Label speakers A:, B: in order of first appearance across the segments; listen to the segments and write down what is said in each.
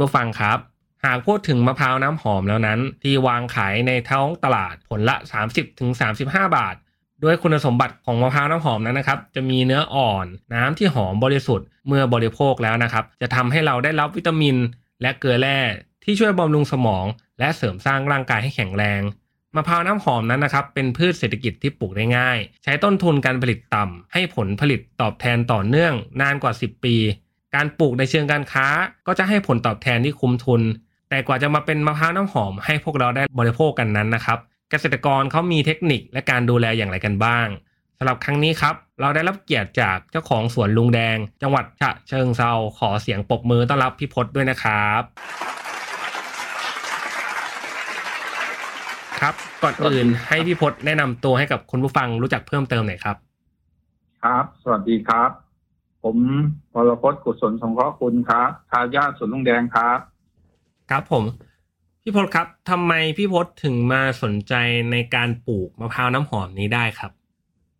A: ผู้ฟังครับ หากพูดถึงมะพร้าวน้ำหอมแล้วนั้น ที่วางขายในท้องตลาดผลละ 30-35 บาท ด้วยคุณสมบัติของมะพร้าวน้ำหอมนั้นนะครับ จะมีเนื้ออ่อน น้ำที่หอมบริสุทธิ์เมื่อบริโภคแล้วนะครับ จะทำให้เราได้รับวิตามิน และเกลือแร่ที่ช่วยบำรุงสมอง และเสริมสร้างร่างกายให้แข็งแรงมะพร้าวน้ำหอมนั้นนะครับเป็นพืชเศรษฐกิจที่ปลูกได้ง่าย ใช้ต้นทุนการผลิตต่ำให้ผลผลิตตอบแทนต่อเนื่องนานกว่า 10 ปี การปลูกในเชิงการค้าก็จะให้ผลตอบแทนที่คุ้มทุน แต่กว่าจะมาเป็นมะพร้าวน้ำหอมให้พวกเราได้บริโภคกันนั้นนะครับ เกษตรกรเขามีเทคนิคและการดูแลอย่างไรกันบ้างสำหรับครั้งนี้ครับ เราได้รับเกียรติจากเจ้าของสวนลุงแดง จังหวัดฉะเชิงเซาขอเสียงปรบมือต้อนรับพี่พศด้วยนะครับครับก่อนอื่นให้พี่พศแนะนำตัวให้กับคุณผู้ฟังรู้จักเพิ่มเติมหน่อยครับ
B: ครับ สวัสดีครับ ผมวรพจน์กุศลสงเคราะห์คุณครับทายาทสวนลุงแดงครับ
A: ครับผม พี่พศครับทำไมพี่พศถึงมาสนใจในการปลูกมะพร้าวน้ำหอมนี้ได้ครับ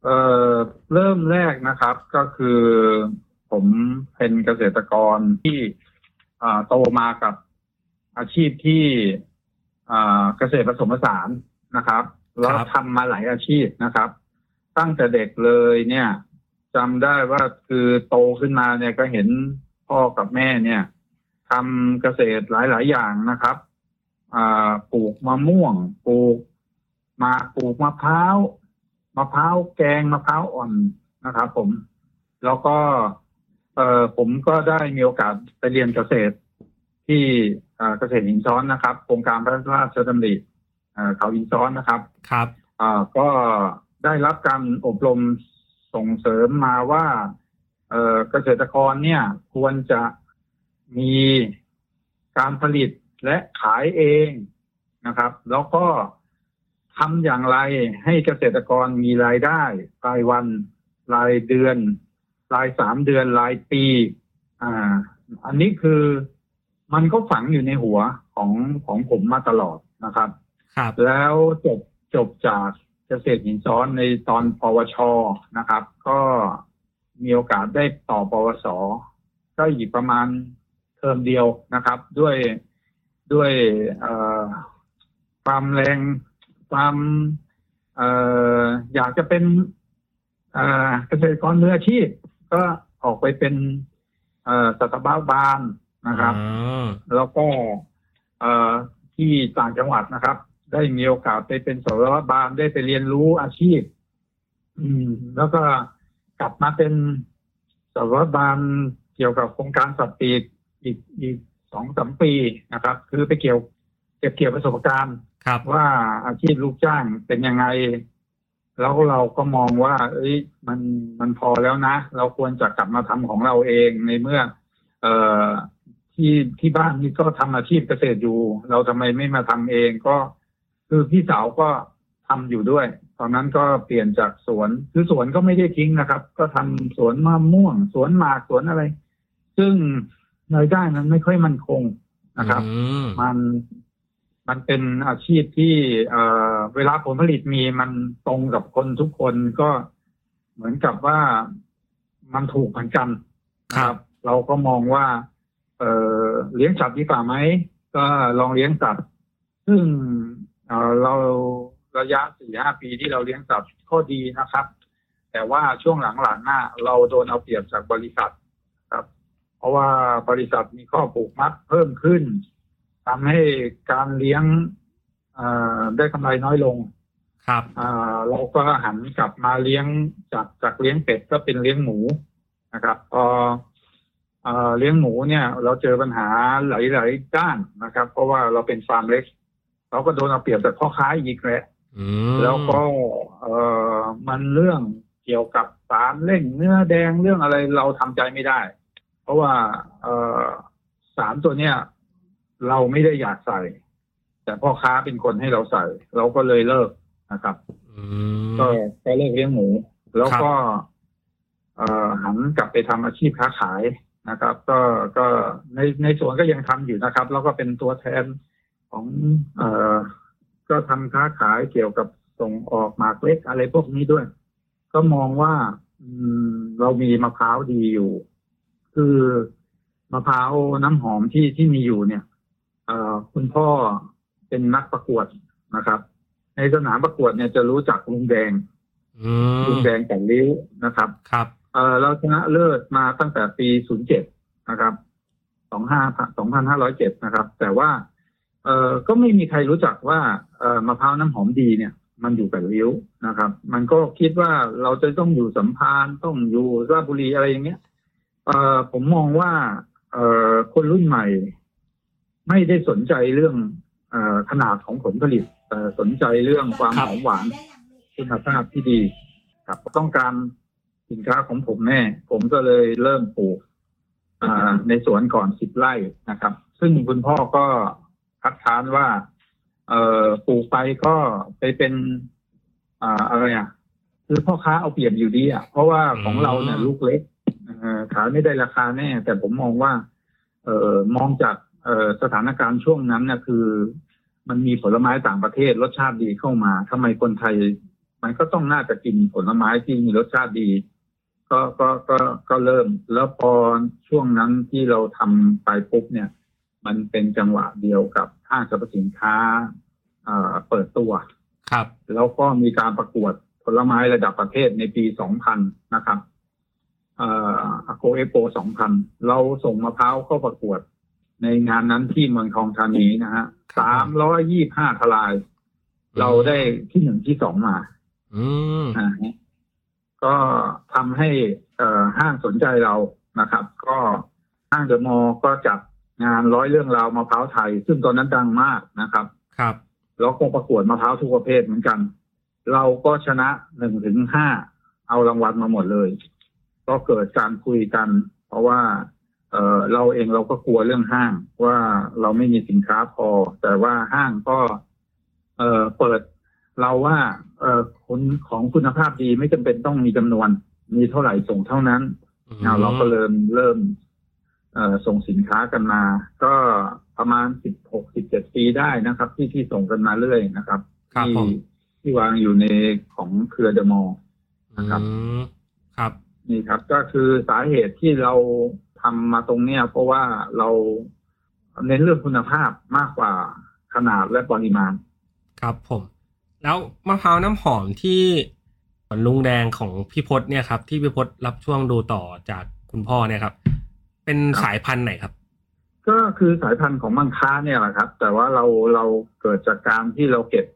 B: เอ่อเริ่มแรกนะครับ ก็คือ ผมเป็นเกษตรกรที่อ่าโตมากับอาชีพที่อ่าเกษตรผสมผสานนะครับ แล้วทำมาหลายอาชีพนะครับ ตั้งแต่เด็กเลยเนี่ย จำได้ว่าคือโตขึ้นมาเนี่ยก็เห็นพ่อกับแม่เนี่ยทำเกษตรหลาย ๆ อย่างนะครับอ่าปลูกมะม่วง ปลูกมาปลูกมะพร้าวมะพร้าวแกงมะพร้าวอ่อนนะครับ ผม แล้วก็ เออผมก็ได้มีโอกาสไปเรียนเกษตรที่อ่าเกษตรหินซ้อนนะครับโครงการพระราชดำริอ่าเขาหินซ้อนนะครับ
A: ครับ
B: อ่าก็ได้รับการอบรม ส่งเสริมมาว่าเอ่อเกษตรกรเนี่ยควรจะมีการผลิตและขายเองนะครับ แล้วก็ทำอย่างไรให้เกษตรกรมีรายได้รายวันรายเดือน รายสามเดือนรายปี อ่า อันนี้คือมันก็ฝังอยู่ในหัวของของผมมาตลอดนะครับ
A: ครับ
B: แล้วจบจบจาก เกษตรหินซ้อนในตอนปวชนะครับ ก็มีโอกาสได้ต่อปวสก็อีกประมาณเทอมเดียวนะครับ ด้วยด้วยเอ่อความแรงความเอ่ออยากจะเป็นเอ่อเกษตรกรมืออาชีพ ก็ออกไปเป็นเอ่อสัตวบาลนะครับ
A: อ๋อ
B: แล้วก็เอ่อที่ต่างจังหวัดนะครับ ได้มีโอกาสไปเป็นสารวัตรบาลได้ไปเรียนรู้อาชีพ อืม แล้วก็กลับมาเป็นสารวัตรบาลเกี่ยวกับโครงการสัตว์ปีกอีกอีกสองสามปีนะครับ คือไปเกี่ยวเก็บเกี่ยวประสบการณ์
A: ครับ
B: ว่าอาชีพลูกจ้างเป็นยังไง แล้วเราก็มองว่า เอ้ยมันมันพอแล้วนะ เราควรจะกลับมาทำของเราเองในเมื่อ เอ่อที่ที่บ้านนี่ก็ทำอาชีพเกษตรอยู่ เราทำไมไม่มาทำเองก็ คือพี่สาวก็ทำอยู่ด้วย ตอนนั้นก็เปลี่ยนจากสวนคือสวนก็ไม่ได้ทิ้งนะครับ ก็ทำสวนมะม่วง สวนหมากสวนอะไร ซึ่งรายได้มันไม่ค่อยมั่นคงนะครับ
A: อืม
B: มันมันเป็นอาชีพที่เอ่อเวลาผลผลิตมีมันตรงกับคนทุกคนก็เหมือนกับว่ามันถูกเหมือนกันนะครับ เราก็มองว่าเอ่อเลี้ยงสัตว์ดีกว่าไหมก็ลองเลี้ยงสัตว์ ซึ่ง เอ่อเราระยะสี่ห้าปีที่เราเลี้ยงสัตว์ก็ดีนะครับ แต่ว่าช่วงหลังๆน่ะเราโดนเอาเปรียบจากบริษัทครับ เพราะว่าบริษัทมีข้อผูกมัดเพิ่มขึ้นทำให้การเลี้ยงเอ่อได้กำไรน้อยลง
A: ครับ
B: อ่าเราก็หันกลับมาเลี้ยงจากจากเลี้ยงเป็ดก็เป็นเลี้ยงหมูนะครับพอเอ่อเลี้ยงหมูเนี่ย เราเจอปัญหาหลายๆด้านนะครับ เพราะว่าเราเป็นฟาร์มเล็ก เราก็โดนเอาเปรียบจากพ่อค้าอีกแหละ
A: อืม
B: แล้วก็เอ่อมันเรื่องเกี่ยวกับสารเร่งเนื้อแดงเรื่องอะไรเราทำใจไม่ได้ เพราะว่าเอ่อสารตัวเนี้ยเราไม่ได้อยากใส่ แต่พ่อค้าเป็นคนให้เราใส่ เราก็เลยเลิกนะครับ
A: อืม
B: ก็ก็เลิกเลี้ยงหมู แล้วก็เอ่อหันกลับไปทำอาชีพค้าขายนะครับ ก็ก็ในในสวนก็ยังทำอยู่นะครับ แล้วก็เป็นตัวแทน ของเอ่อก็ทำค้าขายเกี่ยวกับส่งออกหมากเล็กอะไรพวกนี้ด้วย ก็มองว่าอืมเรามีมะพร้าวดีอยู่ คือมะพร้าวน้ำหอมที่ที่มีอยู่เนี่ยเอ่อคุณพ่อเป็นนักประกวดนะครับ ในสนามประกวดเนี่ยจะรู้จักลุงแดง
A: อืม
B: ลุงแดงแต่งริ้วนะครับ
A: ครับ
B: เอ่อเราชนะเลิศมาตั้งแต่ปี 07 นะครับ 25 2507 นะครับ แต่ว่า เอ่อก็ไม่มีใครรู้จักว่าเอ่อมะพร้าวน้ำหอมดีเนี่ย มันอยู่กับริ้วนะครับ มันก็คิดว่าเราจะต้องอยู่สัมพันธ์ต้องอยู่ราชบุรีอะไรอย่างเงี้ยเอ่อผมมองว่าเอ่อคนรุ่นใหม่ ไม่ได้สนใจเรื่องเอ่อขนาดของผลผลิตแต่สนใจเรื่องความ
A: ครับ
B: หอมหวานคุณภาพที่ดี ครับต้องการสินค้าของผมแน่ผมก็เลยเริ่มปลูกอ่าในสวนก่อนสิบไร่นะครับ ซึ่งคุณพ่อก็ คัดค้านว่า เอ่อปลูกไปก็ไปเป็นอ่าอะไรอะคือพ่อค้าเอาเปรียบอยู่ดีอะเพราะว่าของเราเนี่ย
A: อืม
B: ลูกเล็กเอ่อขายไม่ได้ราคาแน่ แต่ผมมองว่า เอ่อมองจากเอ่อสถานการณ์ช่วงนั้นเนี่ยคือ มันมีผลไม้ต่างประเทศรสชาติดีเข้ามาทำไมคนไทย มันก็ต้องน่าจะกินผลไม้ที่มีรสชาติดี ก็ก็ก็ก็เริ่ม แล้วพอช่วงนั้นที่เราทำไปปุ๊บเนี่ย มันเป็นจังหวะเดียวกับห้างสรรพสินค้าเอ่อเปิดตัว
A: ครับ
B: แล้วก็มีการประกวดผลไม้ระดับประเทศในปี 2000 นะครับเอ่ออโกเอโป 2000 เราส่งมะพร้าวเข้าประกวด ในงานนั้นที่เมืองทองธานีนะฮะ 325ทลาย เราได้ที่หนึ่งที่สองมา
A: อืม
B: อ่าฮะก็ทำให้เอ่อห้างสนใจเรานะครับ ก็ห้างเดอะมอลล์ก็จัด งานร้อยเรื่องราวมะพร้าวไทย ซึ่งตอนนั้นดังมากนะครับ
A: ครับ
B: แล้วก็ประกวดมะพร้าวทุกประเภทเหมือนกัน เราก็ชนะหนึ่งถึงห้าเอารางวัลมาหมดเลย ก็เกิดการคุยกัน เพราะว่าเออเราเองเราก็กลัวเรื่องห้างว่าเราไม่มีสินค้าพอ แต่ว่าห้างก็ เออเปิดเราว่า เออคุณของคุณภาพดีไม่จำเป็นต้องมีจำนวน มีเท่าไหร่ส่งเท่านั้น
A: อืม
B: เอาเราก็เริ่มเริ่มเอ่อ ส่งสินค้ากันมา ก็ประมาณสิบหกสิบเจ็ดปีได้นะครับ ที่ที่ส่งกันมาเรื่อยนะครับ
A: ครับ
B: ที่
A: ผม
B: ที่วางอยู่ในของเครือเดอะมอลล์นะครับ
A: อืมครับ
B: นี่ครับ ก็คือสาเหตุที่เราทำมาตรงเนี้ย เพราะว่าเราเน้นเรื่องคุณภาพมากกว่าขนาดและปริมาณ
A: ครับผม แล้วมะพร้าวน้ำหอมที่สวนลุงแดงของพี่พศเนี่ยครับ ที่พี่พศรับช่วงดูต่อจากคุณพ่อเนี่ยครับ เป็น
B: ครับ
A: สายพันธุ์ไหนครับ
B: ก็คือสายพันธุ์ของมังค้าเนี่ยแหละครับ แต่ว่าเราเราเกิดจากการที่เราเก็บ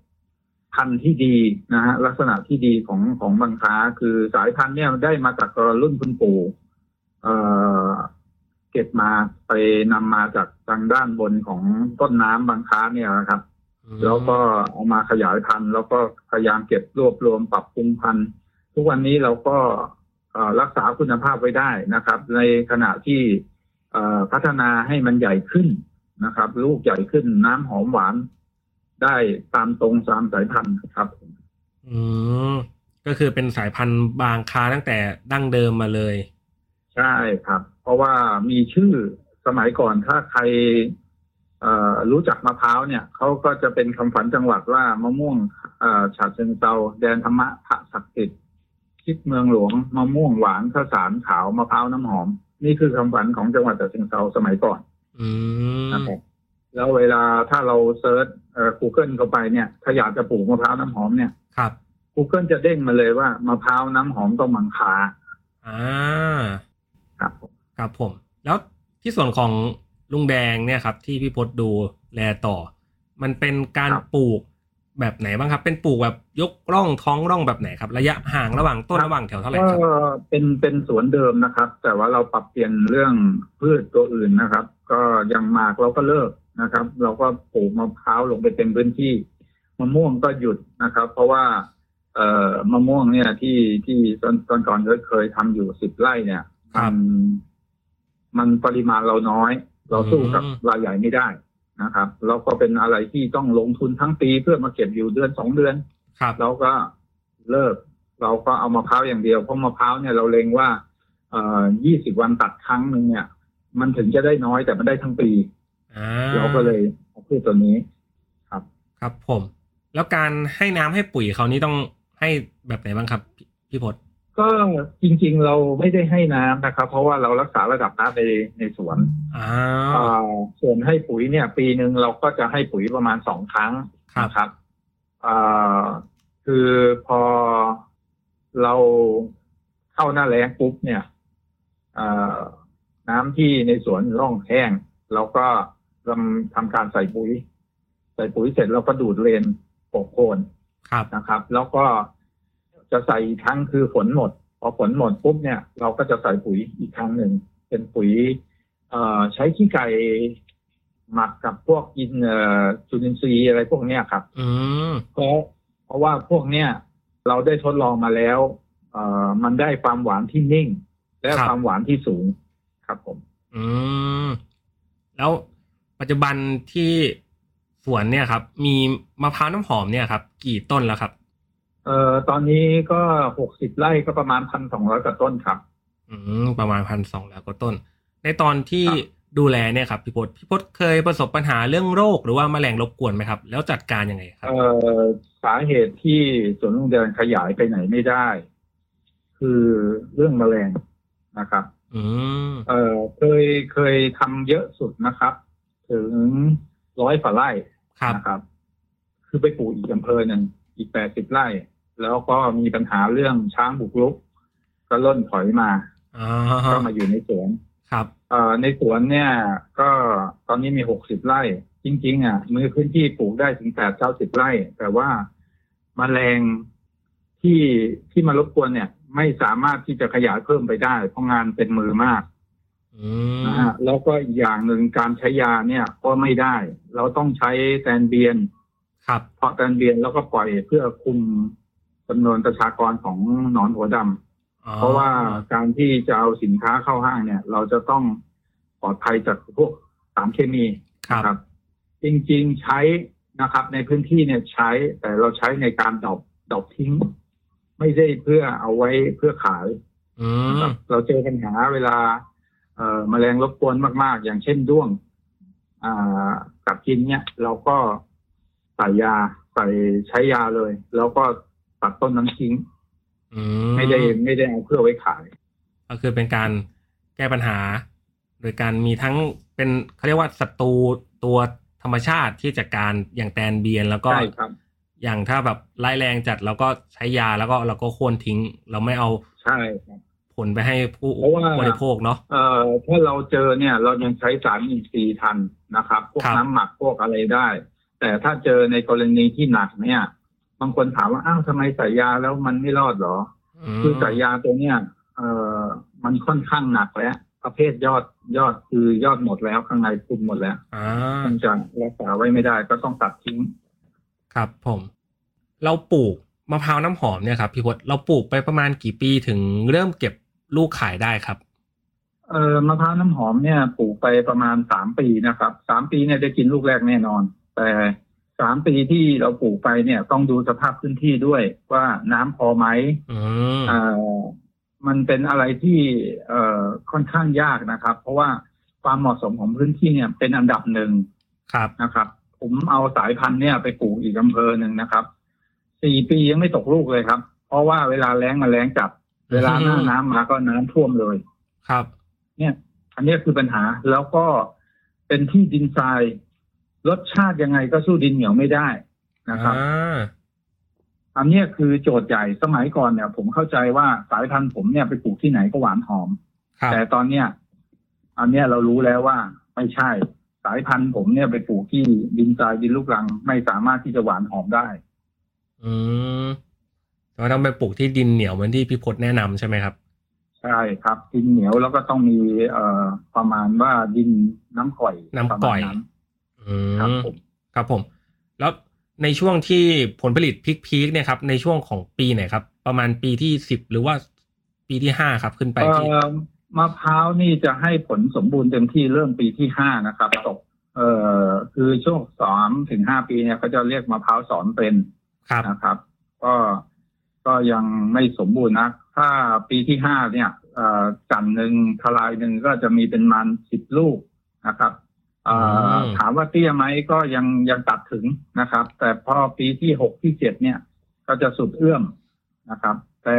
B: พันธุ์ที่ดีนะฮะลักษณะที่ดีของของมังค้าคือสายพันธุ์เนี่ยได้มาจากรุ่นคุณปู่เอ่อเก็บมาไปนำมาจากทางด้านบนของต้นน้ำบางค้าเนี่ยนะครับ แล้วก็เอามาขยายพันธุ์ แล้วก็พยายามเก็บรวบรวมปรับปรุงพันธุ์ ทุกวันนี้เราก็เอ่อรักษาคุณภาพไว้ได้นะครับ ในขณะที่เอ่อ พัฒนาให้มันใหญ่ขึ้นนะครับ ลูกใหญ่ขึ้นน้ำหอมหวาน ได้ตามตรงตามสายพันธุ์ครับ
A: อืมก็คือเป็นสายพันธุ์บางค้าตั้งแต่ดั้งเดิมมาเลย
B: ใช่ครับ เพราะว่ามีชื่อสมัยก่อนถ้าใครเอ่อรู้จักมะพร้าวเนี่ยเขาก็จะเป็นคำฝันจังหวัดว่ามะม่วงเอ่อฉาเชิงเซาแดนธรรมะพระศักดิ์สิทธิ์คิดเมืองหลวงมะม่วงหวานข้าวสารขาวมะพร้าวน้ำหอม นี่คือคำฝันของจังหวัดฉะเชิงเซาสมัยก่อน
A: อืม
B: นะครับแล้วเวลาถ้าเราเซิร์ชเอ่อ Google เข้าไปเนี่ย ถ้าอยากจะปลูกมะพร้าวน้ำหอมเนี่ย
A: ครับ
B: Google จะเด้งมาเลยว่ามะพร้าวน้ำหอมต้องมังคา
A: อ่า
B: ครับผม
A: ครับผม แล้วที่ส่วนของลุงแดงเนี่ยครับ ที่พี่พศดูแลต่อ มันเป็นการปลูก แบบไหนบ้างครับ เป็นปลูกแบบยกร่องท้องร่องแบบไหนครับ ระยะห่างระหว่างต้นระหว่างแถวเท่าไหร่
B: ก็
A: ครับ
B: เป็นเป็นสวนเดิมนะครับ แต่ว่าเราปรับเปลี่ยนเรื่องพืชตัวอื่นนะครับ ก็อย่างหมากเราก็เลิกนะครับ เราก็ปลูกมะพร้าวลงไปเต็มพื้นที่มะม่วงก็หยุดนะครับ เพราะว่า เอ่อมะม่วงเนี่ยที่ที่ตอนตอนก่อนเคยทำอยู่สิบไร่เนี่ย
A: ครั
B: มั
A: บ
B: นมันปริมาณเราน้อย เราสู้กับ
A: อืม
B: รายใหญ่ไม่ได้ นะครับ แล้วก็เป็นอะไรที่ต้องลงทุนทั้งปีเพื่อมาเก็บอยู่เดือนสองเดือน
A: ครับ
B: เราก็เลิกเราก็เอามะพร้าวอย่างเดียวเพราะมะพร้าวเนี่ยเราเล็งว่าเอ่อยี่สิบวันตัดครั้งหนึ่งเนี่ย มันถึงจะได้น้อยแต่มันได้ทั้งปี
A: อ่า
B: เราก็เลยเอาพืชตัวนี้
A: ครับผม แล้วการให้น้ำให้ปุ๋ยเขานี่ต้องให้แบบไหนบ้างครับ พี่พี่พศ
B: ก็จริง ๆ เราไม่ได้ให้น้ำนะครับ เพราะว่าเรารักษาระดับน้ำในในสวน
A: อ่า
B: อ่าส่วนให้ปุ๋ยเนี่ย ปีหนึ่งเราก็จะให้ปุ๋ยประมาณสองครั้ง
A: ครับ
B: นะครับอ่าคือพอเราเข้าหน้าแล้งปุ๊บเนี่ยอ่าน้ำที่ในสวนร่องแห้งเราก็ทำทำการใส่ปุ๋ย ใส่ปุ๋ยเสร็จเราก็ดูดเลนโปกโคน
A: ครับ
B: นะครับ แล้วก็ จะใส่อีกครั้งคือฝนหมด พอฝนหมดปุ๊บเนี่ย เราก็จะใส่ปุ๋ยอีกครั้งหนึ่งเป็นปุ๋ยเอ่อใช้ขี้ไก่หมักกับพวกอินเอ่อจุลินทรีย์อะไรพวกเนี้ยครับ
A: อืม
B: เพราะเพราะว่าพวกเนี้ยเราได้ทดลองมาแล้วเอ่อมันได้ความหวานที่นิ่ง และ
A: ครับ
B: ความหวานที่สูงครับผม
A: อืมแล้วปัจจุบันที่สวนเนี่ยครับ มีมะพร้าวน้ำหอมเนี่ยครับ กี่ต้นแล้วครับ
B: เอ่อตอนนี้ก็หกสิบไร่ก็ประมาณพันสองร้อยกว่าต้นครับ
A: อืมประมาณพันสองแล้วก็ต้น ในตอนที่
B: ครับ
A: ดูแลเนี่ยครับพี่พศพี่พศเคยประสบปัญหาเรื่องโรคหรือว่าแมลงรบกวนไหมครับ แล้วจัดการยังไงครับ
B: เอ่อสาเหตุที่สวนลุงเดินขยายไปไหนไม่ได้ คือเรื่องแมลงนะครับ
A: อืม
B: เอ่อเคยเคยทำเยอะสุดนะครับ ถึงร้อยฝ่าไร่
A: ครับ
B: นะครับ คือไปปลูกอีกอำเภอหนึ่งอีกแปดสิบไร่ แล้วก็มีปัญหาเรื่องช้างบุกรุก ก็ล่นถอยมา
A: อ่า
B: ก็มาอยู่ในสวน
A: ครับ
B: เอ่อในสวนเนี่ย ก็ตอนนี้มีหกสิบไร่ จริง ๆ อะมือพื้นที่ปลูกได้ถึงแปดเก้าสิบไร่ แต่ว่าแมลงที่ที่มารบกวนเนี่ย ไม่สามารถที่จะขยายเพิ่มไปได้ เพราะงานเป็นมือมาก
A: อืม
B: นะฮะแล้วก็อีกอย่างหนึ่งการใช้ยาเนี่ยก็ไม่ได้ เราต้องใช้แตนเบียน
A: ครับ
B: เพราะแตนเบียนแล้วก็ปล่อยเพื่อคุม จำนวนประชากรของหนอนหัวดำ
A: อ๋อ
B: เพราะว่าการที่จะเอาสินค้าเข้าห้างเนี่ย เราจะต้องปลอดภัยจากพวกสารเคมี
A: ครับ
B: นะครับจริงๆใช้นะครับ ในพื้นที่เนี่ยใช้แต่เราใช้ในการดอกดอกทิ้ง ไม่ได้เพื่อเอาไว้เพื่อขาย
A: อื
B: นะ
A: ม
B: ครับเราเจอปัญหาเวลา เอ่อแมลงรบกวนมากๆ อย่างเช่นด้วง อ่ากัดกินเนี่ย เราก็ใส่ยาใส่ใช้ยาเลย แล้วก็ ตัดต้นนั้นทิ้ง
A: อื
B: ไม่ได้ไม่ได้เอาเพื่อไว้ขาย
A: ก็คือเป็นการแก้ปัญหา โดยการมีทั้งเป็นเขาเรียกว่าศัตรูตัวธรรมชาติที่จัดการอย่างแตนเบียนแล้วก็
B: ใช่ครับ
A: อย่างถ้าแบบร้ายแรงจัดเราก็ใช้ยาแล้วก็เราก็โค่นทิ้ง เราไม่เอา
B: ใช่ครับ
A: ผลไปให้ผู้
B: เพราะว่า
A: บริโภคเนาะ
B: เอ่อถ้าเราเจอเนี่ย เรายังใช้สารอินทรีย์ทันนะครับ พวก
A: ครับ
B: น้ำหมักพวกอะไรได้ แต่ถ้าเจอในกรณีที่หนักเนี่ย บางคนถามว่าอ้าวทำไมใส่ยาแล้วมันไม่รอดเหรอ
A: ม
B: คือสายยาตัวเนี้ยเอ่อมันค่อนข้างหนักแล้ว ประเภทยอดยอดคือยอดหมดแล้วข้างในคุมหมดแล้ว
A: อ่า
B: มันจะรักษาไว้ไม่ได้ก็ต้องตัดทิ้ง
A: ครับผม เราปลูกมะพร้าวน้ำหอมเนี่ยครับพี่พศเราปลูกไปประมาณกี่ปีถึงเริ่มเก็บลูกขายได้ครับ
B: เอ่อมะพร้าวน้ำหอมเนี่ยปลูกไปประมาณสามปีนะครับสามปีเนี่ยได้กินลูกแรกแน่นอน แต่ สามปีที่เราปลูกไปเนี่ยต้องดูสภาพพื้นที่ด้วยว่าน้ำพอไหม
A: อืม
B: เอ่อมันเป็นอะไรที่เอ่อค่อนข้างยากนะครับ เพราะว่าความเหมาะสมของพื้นที่เนี่ยเป็นอันดับหนึ่ง
A: ครับ
B: นะครับ ผมเอาสายพันธุ์เนี่ยไปปลูกอีกอำเภอหนึ่งนะครับสี่ปียังไม่ตกลูกเลยครับ เพราะว่าเวลาแล้งมาแล้งจัด เวลาหน้าน้ำมาก็น้ำท่วมเลย
A: ครับ
B: เนี่ย อันเนี้ยคือปัญหาแล้วก็เป็นที่ดินทราย รสชาติยังไงก็สู้ดินเหนียวไม่ได้นะครับ
A: อ่า
B: อันเนี้ยคือโจทย์ใหญ่สมัยก่อนเนี่ย ผมเข้าใจว่าสายพันธุ์ผมเนี่ยไปปลูกที่ไหนก็หวานหอม
A: ครับ
B: แต่ตอนเนี้ยอันเนี้ยเรารู้แล้วว่าไม่ใช่สายพันธุ์ผมเนี่ยไปปลูกที่ดินทรายดินลูกรัง ไม่สามารถที่จะหวานหอมได้
A: อืมเราต้องไปปลูกที่ดินเหนียวเหมือนที่พี่พจน์แนะนำใช่ไหมครับ
B: ใช่ครับ ดินเหนียวแล้วก็ต้องมีเอ่อประมาณว่าดินน้ำก่อย
A: น้ำก่อย
B: ประมาณ
A: อืม
B: ครับผม
A: ครับผม แล้วในช่วงที่ผลผลิตพีคๆเนี่ยครับ ในช่วงของปีไหนครับ ประมาณปีที่สิบหรือว่าปีที่ห้าครับขึ้นไป
B: เอ่
A: ที่
B: อมะพร้าวนี่จะให้ผลสมบูรณ์เต็มที่เริ่มปีที่ห้านะครับตกเอ่อคือช่วงสามถึงห้าปีเนี่ยเขาจะเรียกมะพร้าวสอนเป็น
A: ครับ
B: นะครับ ก็ก็ยังไม่สมบูรณ์นะถ้าปีที่ห้าเนี่ยเอ่อจันทร์หนึ่งทลายหนึ่งก็จะมีเป็นมันสิบลูกนะครับเอ่อ ถามว่าเตี้ยไหมก็ยังยังตัดถึงนะครับ แต่พอปีที่หกที่เจ็ดเนี่ย ก็จะสุดเอื้อมนะครับ แต่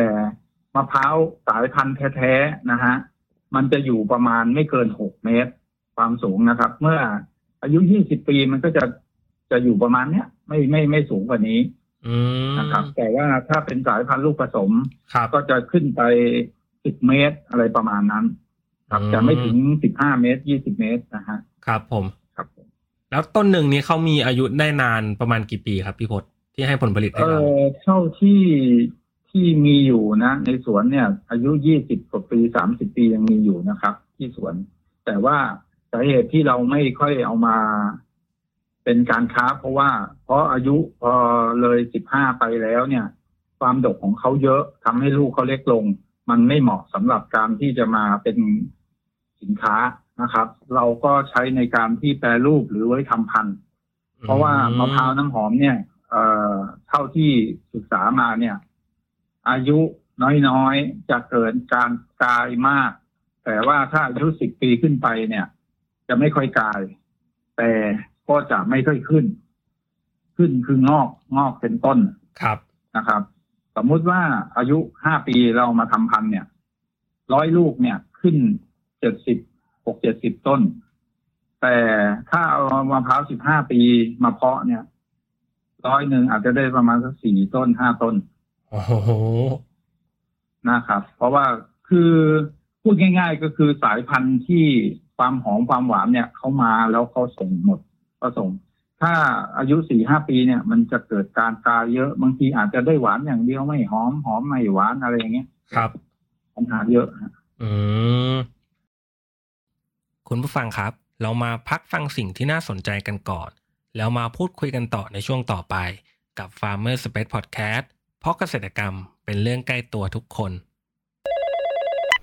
B: มะพร้าวสายพันธุ์แท้ๆนะฮะมันจะอยู่ประมาณไม่เกินหกเมตร ความสูงนะครับ เมื่ออายุยี่สิบปีมันก็จะจะอยู่ประมาณเนี้ยไม่ไม่ไม่สูงกว่านี้
A: อืม
B: นะครับ แต่ว่าถ้าเป็นสายพันธุ์ลูกผสม
A: ครับ
B: ก็จะขึ้นไปสิบเมตรอะไรประมาณนั้น ครับ
A: อืม
B: จะไม่ถึงสิบห้าเมตรยี่สิบเมตรนะฮะ
A: ครับผม
B: ครับผม
A: แล้วต้นหนึ่งนี้เขามีอายุได้นานประมาณกี่ปีครับพี่พจน์ที่ให้ผลผลิต
B: เอ
A: ให้เรา
B: อเท่าที่ที่มีอยู่นะ ในสวนเนี่ย อายุยี่สิบกว่าปีสามสิบปียังมีอยู่นะครับ ที่สวน แต่ว่าสาเหตุที่เราไม่ค่อยเอามาเป็นการค้าเพราะว่า เพราะอายุพอเลยสิบห้าไปแล้วเนี่ย ความดกของเขาเยอะทำให้ลูกเขาเล็กลง มันไม่เหมาะสำหรับการที่จะมาเป็นสินค้านะครับ เราก็ใช้ในการที่แปรรูปหรือไว้ทำพันธุ์ เพราะว่ามะพร้าวน้ำหอมเนี่ย เอ่อเท่าที่ศึกษามาเนี่ย อายุน้อยๆจะเกิดการกลายมาก แต่ว่าถ้าอายุสิบปีขึ้นไปเนี่ย จะไม่ค่อยกลาย แต่ก็จะไม่ค่อยขึ้น ขึ้นคืองอกงอกเป็นต้น
A: ครับ
B: นะครับ สมมุติว่าอายุห้าปีเรามาทำพันธุ์เนี่ยร้อยลูกเนี่ยขึ้นเจ็ดสิบหกเจ็ดสิบต้น แต่ถ้าเอามะพร้าวสิบห้าปีมาเพาะเนี่ยร้อยหนึ่งอาจจะได้ประมาณสักสี่ต้นห้าต้น
A: โอ้โห
B: นะครับ เพราะว่าคือพูดง่าย ๆ ก็คือสายพันธุ์ที่ความหอมความหวานเนี่ยเขามาแล้วเขาส่งหมดก็ส่ง ถ้าอายุสี่ห้าปีเนี่ย มันจะเกิดการกลายเยอะบางทีอาจจะได้หวานอย่างเดียวไม่หอมหอมไม่หวานอะไรอย่างเงี้ย
A: ครับ
B: ปัญหาเยอะฮะ
A: อืมคุณผู้ฟังครับ เรามาพักฟังสิ่งที่น่าสนใจกันก่อน แล้วมาพูดคุยกันต่อในช่วงต่อไป กับ Farmer Space Podcast เพราะเกษตรกรรมเป็นเรื่องใกล้ตัวทุกคน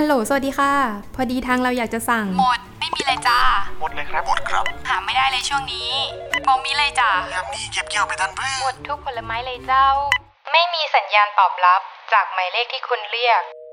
C: ฮัลโหล สวัสดีค่ะ พอดีทางเราอยากจะสั่ง
D: หมด ไม่มีเลยจ้า
E: หมดเลยครับหมดครับ
D: หาไม่ได้เลยช่วงนี้บอกมีเลยจ้า
E: ยามนี้เก็บเกี่ยวไปทันเพื่อ
D: หมดทุกผลไม้เลยเจ้า ไม่มีสัญญาณตอบรับจากหมายเลขที่คุณเรียก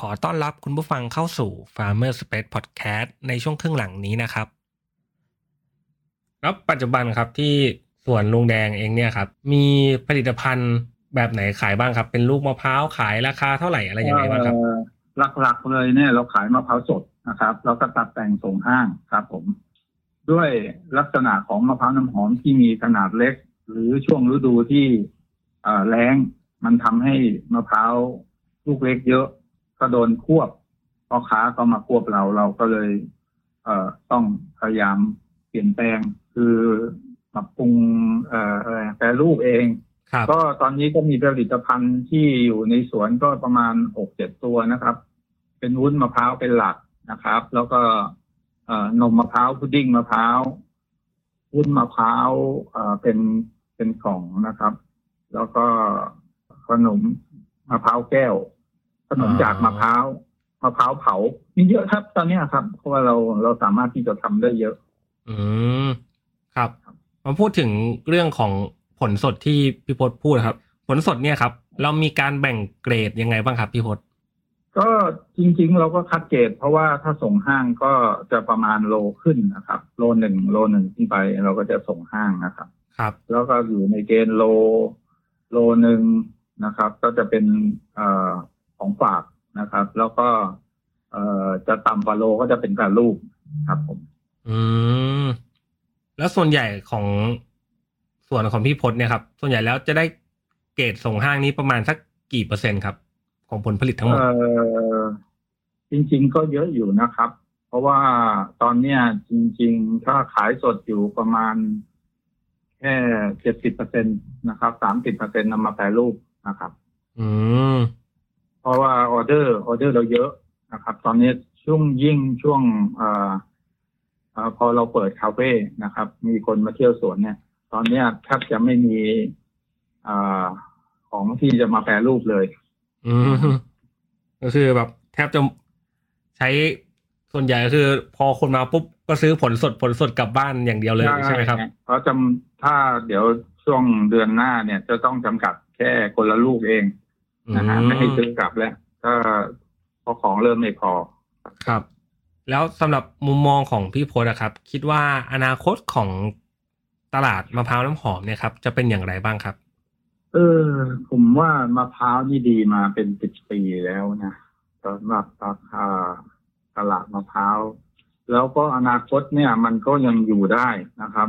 A: ขอต้อนรับคุณผู้ฟังเข้าสู่ Farmer Space Podcast ในช่วงครึ่งหลังนี้นะครับ แล้วปัจจุบันครับที่สวนลุงแดงเองเนี่ยครับ มีผลิตภัณฑ์แบบไหนขายบ้างครับ เป็นลูกมะพร้าวขายราคาเท่าไหร่อะไรยังไงบ้างครับ
B: หลักๆเลยเนี่ยเราขายมะพร้าวสดนะครับ แล้วก็ตัดแต่งส่งห้างครับผม ด้วยลักษณะของมะพร้าวน้ำหอมที่มีขนาดเล็ก หรือช่วงฤดูที่แล้งมันทำให้มะพร้าวลูกเล็กเยอะ ก็โดนควบพ่อค้าก็มาควบเราเราก็เลย เอ่อต้องพยายามเปลี่ยนแปลงคือปรับปรุงเอ่อเอ่อแปรรูปเอง
A: ครับ
B: ก็ตอนนี้ก็มีผลิตภัณฑ์ที่อยู่ในสวนก็ประมาณหกเจ็ดตัวนะครับ เป็นวุ้นมะพร้าวเป็นหลักนะครับ แล้วก็เอ่อนมมะพร้าวพุดดิ้งมะพร้าววุ้นมะพร้าวเอ่อเป็นเป็นกล่องนะครับ แล้วก็ขนมมะพร้าวแก้ว ขนมจากมะพร้าวมะพร้าวเผามีเยอะครับ ตอนเนี้ยครับ เพราะว่าเราเราสามารถที่จะทำได้เยอะ
A: อืมครับมาพูดถึงเรื่องของผลสดที่พี่พศพูดครับ ผลสดเนี่ยครับ เรามีการแบ่งเกรดยังไงบ้างครับพี่พศ
B: ก็จริง ๆ เราก็คัดเกรดเพราะว่าถ้าส่งห้างก็จะประมาณโลขึ้นนะครับ โลหนึ่งโลหนึ่งขึ้นไป เราก็จะส่งห้างนะครับ
A: ครับ
B: แล้วก็อยู่ในเกณฑ์โลโลหนึ่งนะครับ ก็จะเป็นเอ่อ ของฝากนะครับ แล้วก็ เอ่อจะต่ำกว่าโลก็จะเป็นการลูกครับผม
A: อืม แล้วส่วนใหญ่ของส่วนของพี่พศเนี่ยครับ ส่วนใหญ่แล้วจะได้เกรดส่งห้างนี้ประมาณสักกี่เปอร์เซ็นต์ครับ ของผลผลิตทั้งหมด
B: เอ่อจริง ๆ ก็เยอะอยู่นะครับ เพราะว่าตอนเนี้ยจริง ๆ ถ้าขายสดอยู่ประมาณแค่เจ็ดสิบเปอร์เซ็นตนะครับสามสิบเปอร์เซ็นนำมาแปรรูปนะครับ
A: อืม
B: เพราะว่าออเดอร์ออเดอร์เราเยอะนะครับ ตอนนี้ช่วงยิ่งช่วงเอ่อเอ่อพอเราเปิดคาเฟ่นะครับ มีคนมาเที่ยวสวนเนี่ย ตอนเนี้ยแทบจะไม่มีเอ่อของที่จะมาแปรรูปเลย
A: อืมก็คือแบบแทบจะใช้ส่วนใหญ่ก็คือ พอคนมาปุ๊บก็ซื้อผลสดผลสดกลับบ้านอย่างเดียวเลยใช่ไหมครับ
B: เพราะจำถ้าเดี๋ยวช่วงเดือนหน้าเนี่ยจะต้องจำกัดแค่คนละลูกเอง นะฮะไม่ให้ซื้อกลับแล้วก็เพราะของเริ่มไม่พอ
A: ครับ แล้วสำหรับมุมมองของพี่พศนะครับ คิดว่าอนาคตของตลาดมะพร้าวน้ำหอมเนี่ยครับ จะเป็นอย่างไรบ้างครับ
B: เออ ผมว่ามะพร้าวนี่ดีมาเป็นสิบปีแล้วนะสำหรับราคาตลาดมะพร้าวแล้วก็อนาคตเนี่ยมันก็ยังอยู่ได้นะครับ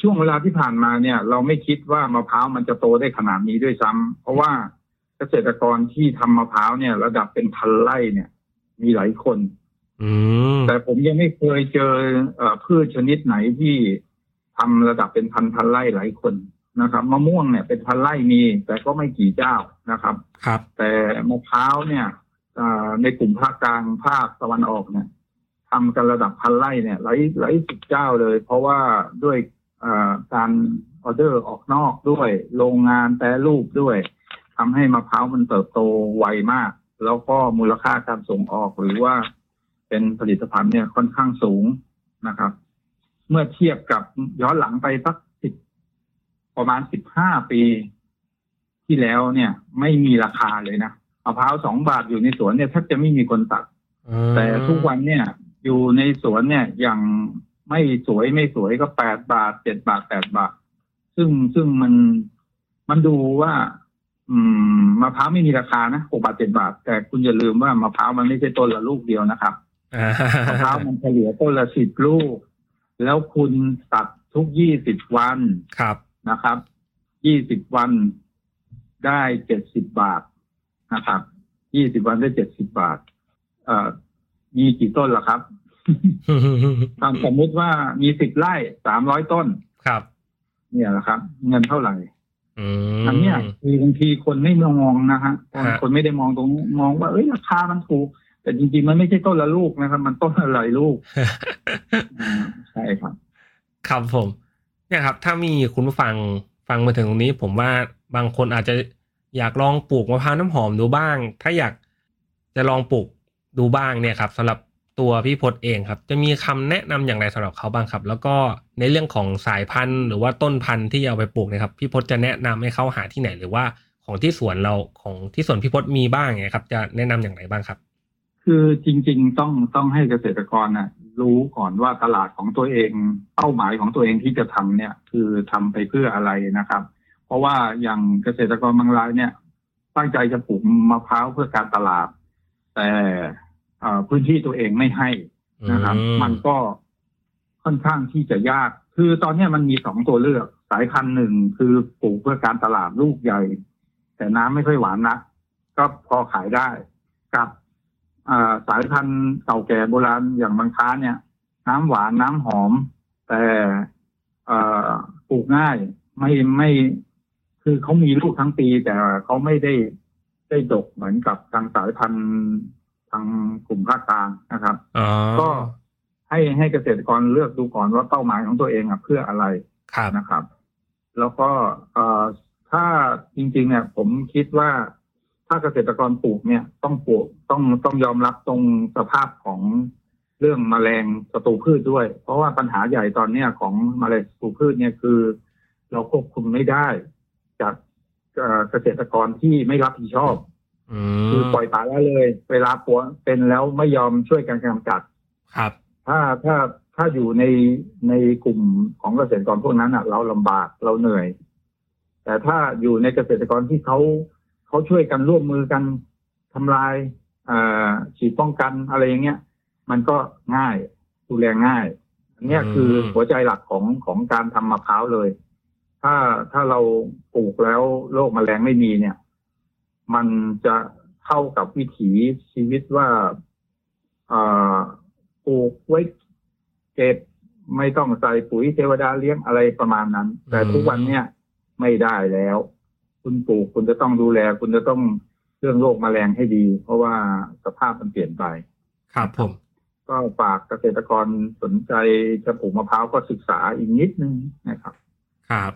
B: ช่วงเวลาที่ผ่านมาเนี่ย เราไม่คิดว่ามะพร้าวมันจะโตได้ขนาดนี้ด้วยซ้ำเพราะว่า เกษตรกรที่ทำมะพร้าวเนี่ย ระดับเป็นพันไร่เนี่ย มีหลายคน
A: อืม
B: แต่ผมยังไม่เคยเจอเอ่อพืชชนิดไหนที่ทำระดับเป็นพันพันไร่หลายคนนะครับมะม่วงเนี่ยเป็นพันไร่มี แต่ก็ไม่กี่เจ้านะครับ
A: ครับ
B: แต่มะพร้าวเนี่ยเอ่อในกลุ่มภาคกลางภาคตะวันออกเนี่ยทำกันระดับพันไร่เนี่ยหลายหลายสิบเจ้าเลย เพราะว่าด้วยเอ่อการออเดอร์ออกนอกด้วย โรงงานแปรรูปด้วย ทำให้มะพร้าวมันเติบโตไวมาก แล้วก็มูลค่าการส่งออกหรือว่าเป็นผลิตภัณฑ์เนี่ยค่อนข้างสูงนะครับ เมื่อเทียบกับย้อนหลังไปสักสิบประมาณสิบห้าปีที่แล้วเนี่ย ไม่มีราคาเลยนะมะพร้าวสองบาทอยู่ในสวนเนี่ยแทบจะไม่มีคนตัดแต่ทุกวันเนี่ยอยู่ในสวนเนี่ยอย่างไม่สวยไม่สวยก็แปดบาทเจ็ดบาทแปดบาท ซึ่งซึ่งมันมันดูว่าอื มมะพร้าวไม่มีราคานะหกบาทเจ็ดบาท แต่คุณอย่าลืมว่ามะพร้าวมันไม่ใช่ต้นละลูกเดียวนะครับ
A: อ่ามะ
B: พร้าวมันเฉลี่ยต้นละสิบลูก แล้วคุณตัดทุกยี่สิบวัน
A: ครับ
B: นะครับ ยี่สิบวันได้เจ็ดสิบบาทนะครับ ยี่สิบวันได้เจ็ดสิบบาท เอ่อ มีกี่ต้นล่ะครับถ้าสมมติว่ามีสิบไร่สามร้อยต้น
A: ครับ
B: เนี่ยแหละครับ เงินเท่าไหร่
A: อืม
B: อันเนี้ยคือบางทีคนไม่มองนะฮะคน
A: ฮะ
B: คนไม่ได้มองตรงนี้มองว่าเอ้ยราคามันถูก แต่จริงๆมันไม่ใช่ต้นละลูกนะครับ มันต้นละหลายลูกอ่าใช่ครับ
A: ครับผม เนี่ยครับ ถ้ามีคุณผู้ฟังฟังมาถึงตรงนี้ ผมว่าบางคนอาจจะอยากลองปลูกมะพร้าวน้ำหอมดูบ้าง ถ้าอยากจะลองปลูกดูบ้างเนี่ยครับสำหรับ ตัวพี่พศเองครับ จะมีคำแนะนำอย่างไรสำหรับเขาบ้างครับ แล้วก็ในเรื่องของสายพันธุ์ หรือว่าต้นพันธุ์ที่เอาไปปลูกนะครับ พี่พศจะแนะนำให้เขาหาที่ไหน หรือว่าของที่สวนเราของที่สวนพี่พศมีบ้างเนี่ยครับ จะแนะนำอย่างไรบ้างครับ
B: คือจริง ๆ ต้องต้องให้เกษตรกรนะรู้ก่อนว่าตลาดของตัวเอง เป้าหมายของตัวเองที่จะทำเนี่ย คือทำไปเพื่ออะไรนะครับ เพราะว่าอย่างเกษตรกรบางรายเนี่ยตั้งใจจะปลูกมะพร้าวเพื่อการตลาด แต่ พื้นที่ตัวเองไม่ให้นะครับ
A: อืม
B: มันก็ค่อนข้างที่จะยาก คือตอนเนี้ยมันมีสองตัวเลือก สายพันธุ์หนึ่งคือปลูกเพื่อการตลาดลูกใหญ่ แต่น้ำไม่ค่อยหวานนะก็พอขายได้ กับอ่าสายพันธุ์เก่าแก่โบราณอย่างบางค้าเนี่ย น้ำหวานน้ำหอม แต่เอ่อปลูกง่ายไม่ไม่คือเขามีลูกทั้งปี แต่เขาไม่ได้ได้ดกเหมือนกับทางสายพันธุ์ ทางกลุ่มภาคกลางนะครับ
A: อ๋อ
B: ก็ให้ให้เกษตรกรเลือกดูก่อนว่าเป้าหมายของตัวเองอะเพื่ออะไร
A: ครับ
B: นะครับ แล้วก็เอ่อถ้าจริง ๆ เนี่ย ผมคิดว่าถ้าเกษตรกรปลูกเนี่ยต้องปลูกต้องต้องยอมรับตรงสภาพของเรื่องแมลงศัตรูพืชด้วย เพราะว่าปัญหาใหญ่ตอนเนี้ยของแมลงศัตรูพืชเนี่ยคือ เราควบคุมไม่ได้จากเอ่อเกษตรกรที่ไม่รับผิดชอบ
A: อื
B: คือ
A: ม
B: ปล่อยปละละเลย เวลาปวเป็นแล้วไม่ยอมช่วยกันกำจัด
A: ครับ
B: ถ้าถ้าถ้าอยู่ในในกลุ่มของเกษตรกรพวกนั้นอะ เราลำบากเราเหนื่อย แต่ถ้าอยู่ในเกษตรกรที่เขาเขาช่วยกันร่วมมือกันทำลายเอ่อฉีดป้องกันอะไรอย่างเงี้ย มันก็ง่ายดูแลง่าย อันเนี้ยคือหัวใจหลักของของการทำมะพร้าวเลย ถ้าถ้าเราปลูกแล้วโรคแมลงไม่มีเนี่ย มันจะเข้ากับวิถีชีวิตว่าเอ่อปลูกไว้เก็บไม่ต้องใส่ปุ๋ยเทวดาเลี้ยงอะไรประมาณนั้น แต่ทุกวันเนี่ยไม่ได้แล้ว คุณปลูกคุณจะต้องดูแล คุณจะต้องเรื่องโรคแมลงให้ดี เพราะว่าสภาพมันเปลี่ยนไป
A: ครับผม
B: ก็ฝากเกษตรกรสนใจจะปลูกมะพร้าวก็ศึกษาอีกนิดนึงนะครับ
A: ครับ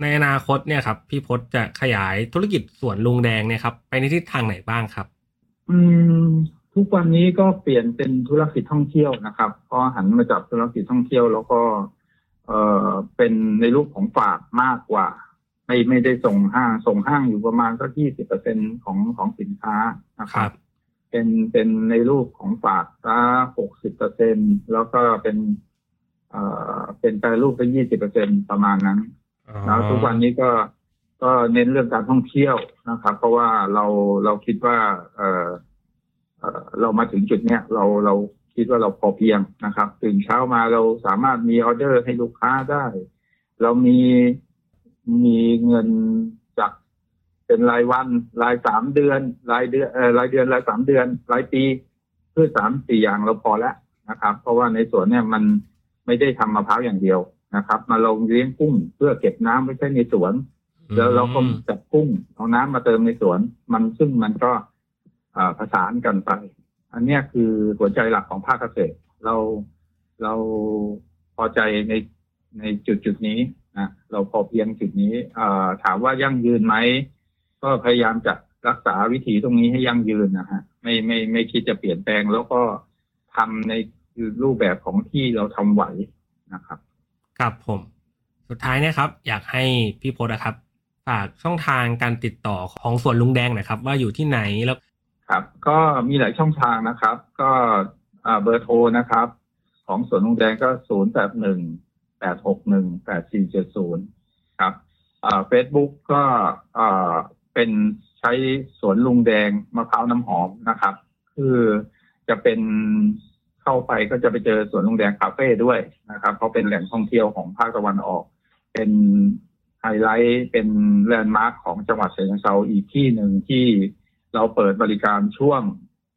A: ในอนาคตเนี่ยครับ พี่พศจะขยายธุรกิจสวนลุงแดงเนี่ยครับ ไปในทิศทางไหนบ้างครับ
B: อืม ทุกวันนี้ก็เปลี่ยนเป็นธุรกิจท่องเที่ยวนะครับก็หันมาจับธุรกิจท่องเที่ยวแล้วก็ เออเป็นในรูปของฝากมากกว่า ไม่ไม่ได้ส่งห้างส่งห้างอยู่ประมาณสักยี่สิบเปอร์เซ็นของของสินค้านะค
A: ครั
B: รับ
A: บ
B: เป็นเป็นในรูปของฝากซะหกสิบเปอร์เซ็นแล้วก็เป็น เอ่อเป็นแปรรูปไปยี่สิบเปอร์เซ็นประมาณนั้น แล้วทุกวันนี้ก็ก็เน้นเรื่องการท่องเที่ยวนะครับ เพราะว่าเราเราคิดว่า เออเรามาถึงจุดเนี้ยเราเราคิดว่าเราพอเพียงนะครับ ตื่นเช้ามาเราสามารถมีออเดอร์ให้ลูกค้าได้ เรามีมีเงินจากเป็นรายวัน รายสามเดือน รายเดือนเออรายเดือนรายสามเดือน รายปีเพื่อสามสี่อย่างเราพอแล้วนะครับ เพราะว่าในสวนเนี่ยมันไม่ได้ทำมะพร้าวอย่างเดียว นะครับ มาลงเลี้ยงกุ้งเพื่อเก็บน้ำไว้ใช้ในสวน แล้วเราก็จับกุ้งเอาน้ำมาเติมในสวน มันซึ่งมันก็อ่าผสานกันไป อันเนี้ยคือหัวใจหลักของภาคเกษตร เราเราพอใจในในจุดจุดนี้นะเราพอเพียงจุดนี้อ่าถามว่ายั่งยืนไหมก็พยายามจะรักษาวิถีตรงนี้ให้ยั่งยืนนะฮะไม่ไม่ไม่คิดจะเปลี่ยนแปลงแล้วก็ทำในรูปแบบของที่เราทำไหวนะครับ
A: ครับผม สุดท้ายเนี่ยครับ อยากให้พี่พศนะครับฝากช่องทางการติดต่อของสวนลุงแดงน่อยครับ ว่าอยู่ที่ไหนแล้ว
B: ครับ ก็มีหลายช่องทางนะครับ ก็เบอร์โทรนะครับ ของสวนลุงแดงก็ศูนย์แปดหนึ่งแปดหกหนึ่งแปดสี่เจ็ดศูนย์ครับเฟซบุ๊กก็เป็นใช้สวนลุงแดงมะพร้าวน้ำหอมนะครับ คือจะเป็น เข้าไปก็จะไปเจอสวนลุงแดงคาเฟ่ด้วยนะครับเพราะเป็นแหล่งท่องเที่ยวของภาคตะวันออก เป็นไฮไลท์เป็นแลนด์มาร์คของจังหวัดเชียงเซาอีกที่หนึ่งที่เราเปิดบริการช่วง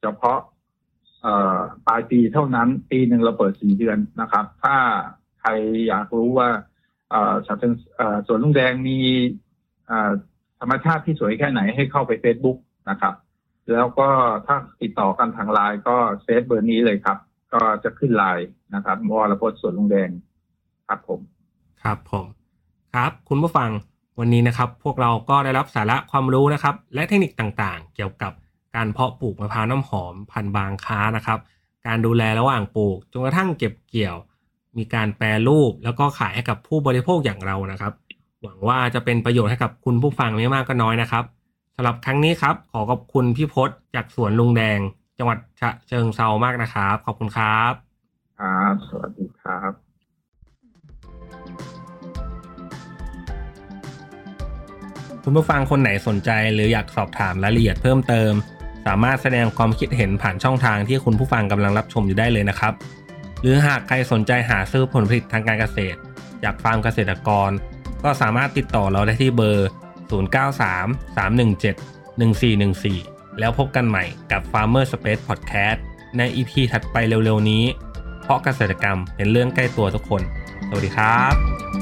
B: เฉพาะปลายปีเท่านั้น ปีหนึ่งเราเปิดสี่เดือนนะครับ ถ้าใครอยากรู้ว่าเอ่อฉะเชิงเอ่อสวนลุงแดงมีธรรมชาติที่สวยแค่ไหนให้เข้าไป Facebook นะครับ แล้วก็ถ้าติดต่อกันทางไลน์ก็save เบอร์นี้เลยครับ ก็จะขึ้นไลน์นะครับวรพจน์สวนลุงแดงครับผม
A: ครับผมครับ คุณผู้ฟังวันนี้นะครับ พวกเราก็ได้รับสาระความรู้นะครับ และเทคนิคต่างๆ เกี่ยวกับการเพาะปลูกมะพร้าวน้ำหอมพันธุ์บางคล้านะครับ การดูแลระหว่างปลูกจนกระทั่งเก็บเกี่ยว มีการแปรรูปแล้วก็ขายให้กับผู้บริโภคอย่างเรานะครับ หวังว่าจะเป็นประโยชน์ให้กับคุณผู้ฟังไม่มากก็น้อยนะครับสำหรับครั้งนี้ครับ ขอขอบคุณพี่พศจากสวนลุงแดง จังหวัดฉะเชิงเซามากนะครับ ขอบคุณครับ
B: ครับ สวัสดีครับ
A: คุณผู้ฟังคนไหนสนใจหรืออยากสอบถามรายละเอียดเพิ่มเติม สามารถแสดงความคิดเห็นผ่านช่องทางที่คุณผู้ฟังกำลังรับชมอยู่ได้เลยนะครับ หรือหากใครสนใจหาซื้อผลผลิตทางการเกษตร จากฟาร์มเกษตรกร ก็สามารถติดต่อเราได้ที่เบอร์ 0933171414 แล้วพบกันใหม่กับ Farmer Space Podcast ใน EP ถัดไปเร็วๆนี้ เพราะเกษตรกรรมเป็นเรื่องใกล้ตัวทุกคน สวัสดีครับ